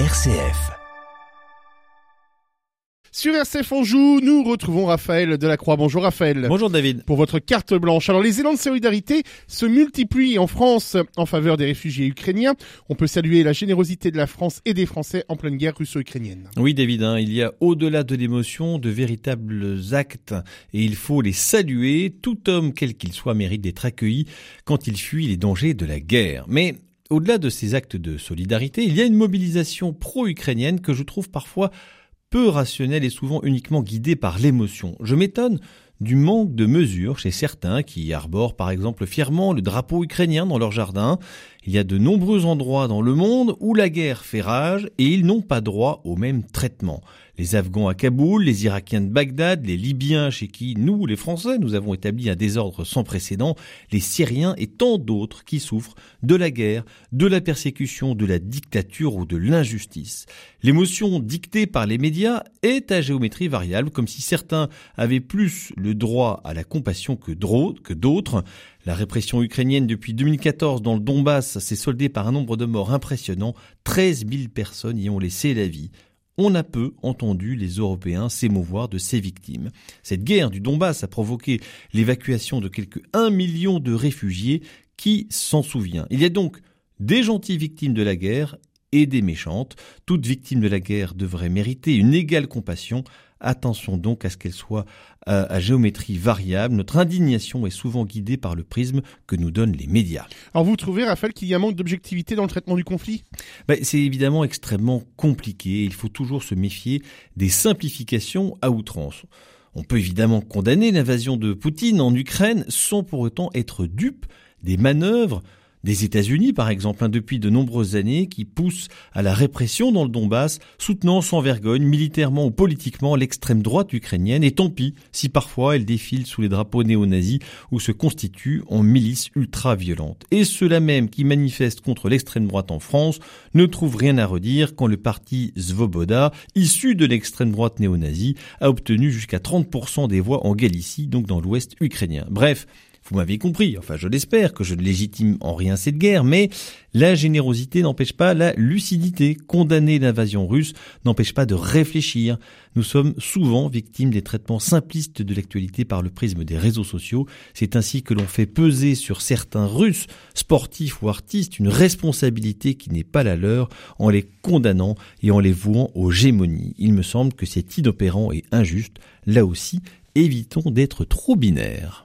RCF. Sur RCF on joue, nous retrouvons Raphaël Delacroix. Bonjour Raphaël. Bonjour David. Pour votre carte blanche. Alors les élans de solidarité se multiplient en France en faveur des réfugiés ukrainiens. On peut saluer la générosité de la France et des Français en pleine guerre russo-ukrainienne. Oui David, hein, il y a au-delà de l'émotion de véritables actes et il faut les saluer. Tout homme, quel qu'il soit, mérite d'être accueilli quand il fuit les dangers de la guerre. Mais au-delà de ces actes de solidarité, il y a une mobilisation pro-ukrainienne que je trouve parfois peu rationnel et souvent uniquement guidé par l'émotion. Je m'étonne du manque de mesures chez certains qui arborent par exemple fièrement le drapeau ukrainien dans leur jardin. Il y a de nombreux endroits dans le monde où la guerre fait rage et ils n'ont pas droit au même traitement. Les Afghans à Kaboul, les Irakiens de Bagdad, les Libyens chez qui nous, les Français, nous avons établi un désordre sans précédent, les Syriens et tant d'autres qui souffrent de la guerre, de la persécution, de la dictature ou de l'injustice. L'émotion dictée par les médias est à géométrie variable, comme si certains avaient plus le droit à la compassion que d'autres. La répression ukrainienne depuis 2014 dans le Donbass s'est soldée par un nombre de morts impressionnant. 13 000 personnes y ont laissé la vie on a peu entendu les Européens s'émouvoir de ces victimes. Cette guerre du Donbass a provoqué l'évacuation de quelques 1 million de réfugiés qui s'en souvient? Il y a donc des gentilles victimes de la guerre et des méchantes. Toute victime de la guerre devrait mériter une égale compassion. Attention donc à ce qu'elle soit euh, à, géométrie variable. Notre indignation est souvent guidée par le prisme que nous donnent les médias. Alors vous trouvez, Raphaël, qu'il y a un manque d'objectivité dans le traitement du conflit? Ben, C'est évidemment extrêmement compliqué. Il faut toujours se méfier des simplifications à outrance. On peut évidemment condamner l'invasion de Poutine en Ukraine sans pour autant être dupe des manœuvres des États-Unis, par exemple, hein, depuis de nombreuses années, qui poussent à la répression dans le Donbass, soutenant sans vergogne, militairement ou politiquement, l'extrême droite ukrainienne, et tant pis si parfois elle défile sous les drapeaux néo-nazis ou se constitue en milice ultra-violente. Et ceux-là même qui manifestent contre l'extrême droite en France ne trouvent rien à redire quand le parti Svoboda, issu de l'extrême droite néo-nazie, a obtenu jusqu'à 30% des voix en Galicie, donc dans l'ouest ukrainien. Bref, vous m'avez compris, enfin je l'espère, que je ne légitime en rien cette guerre, mais la générosité n'empêche pas la lucidité. Condamner l'invasion russe n'empêche pas de réfléchir. Nous sommes souvent victimes des traitements simplistes de l'actualité par le prisme des réseaux sociaux. C'est ainsi que l'on fait peser sur certains Russes, sportifs ou artistes, une responsabilité qui n'est pas la leur en les condamnant et en les vouant aux gémonies. Il me semble que c'est inopérant et injuste. Là aussi, évitons d'être trop binaires.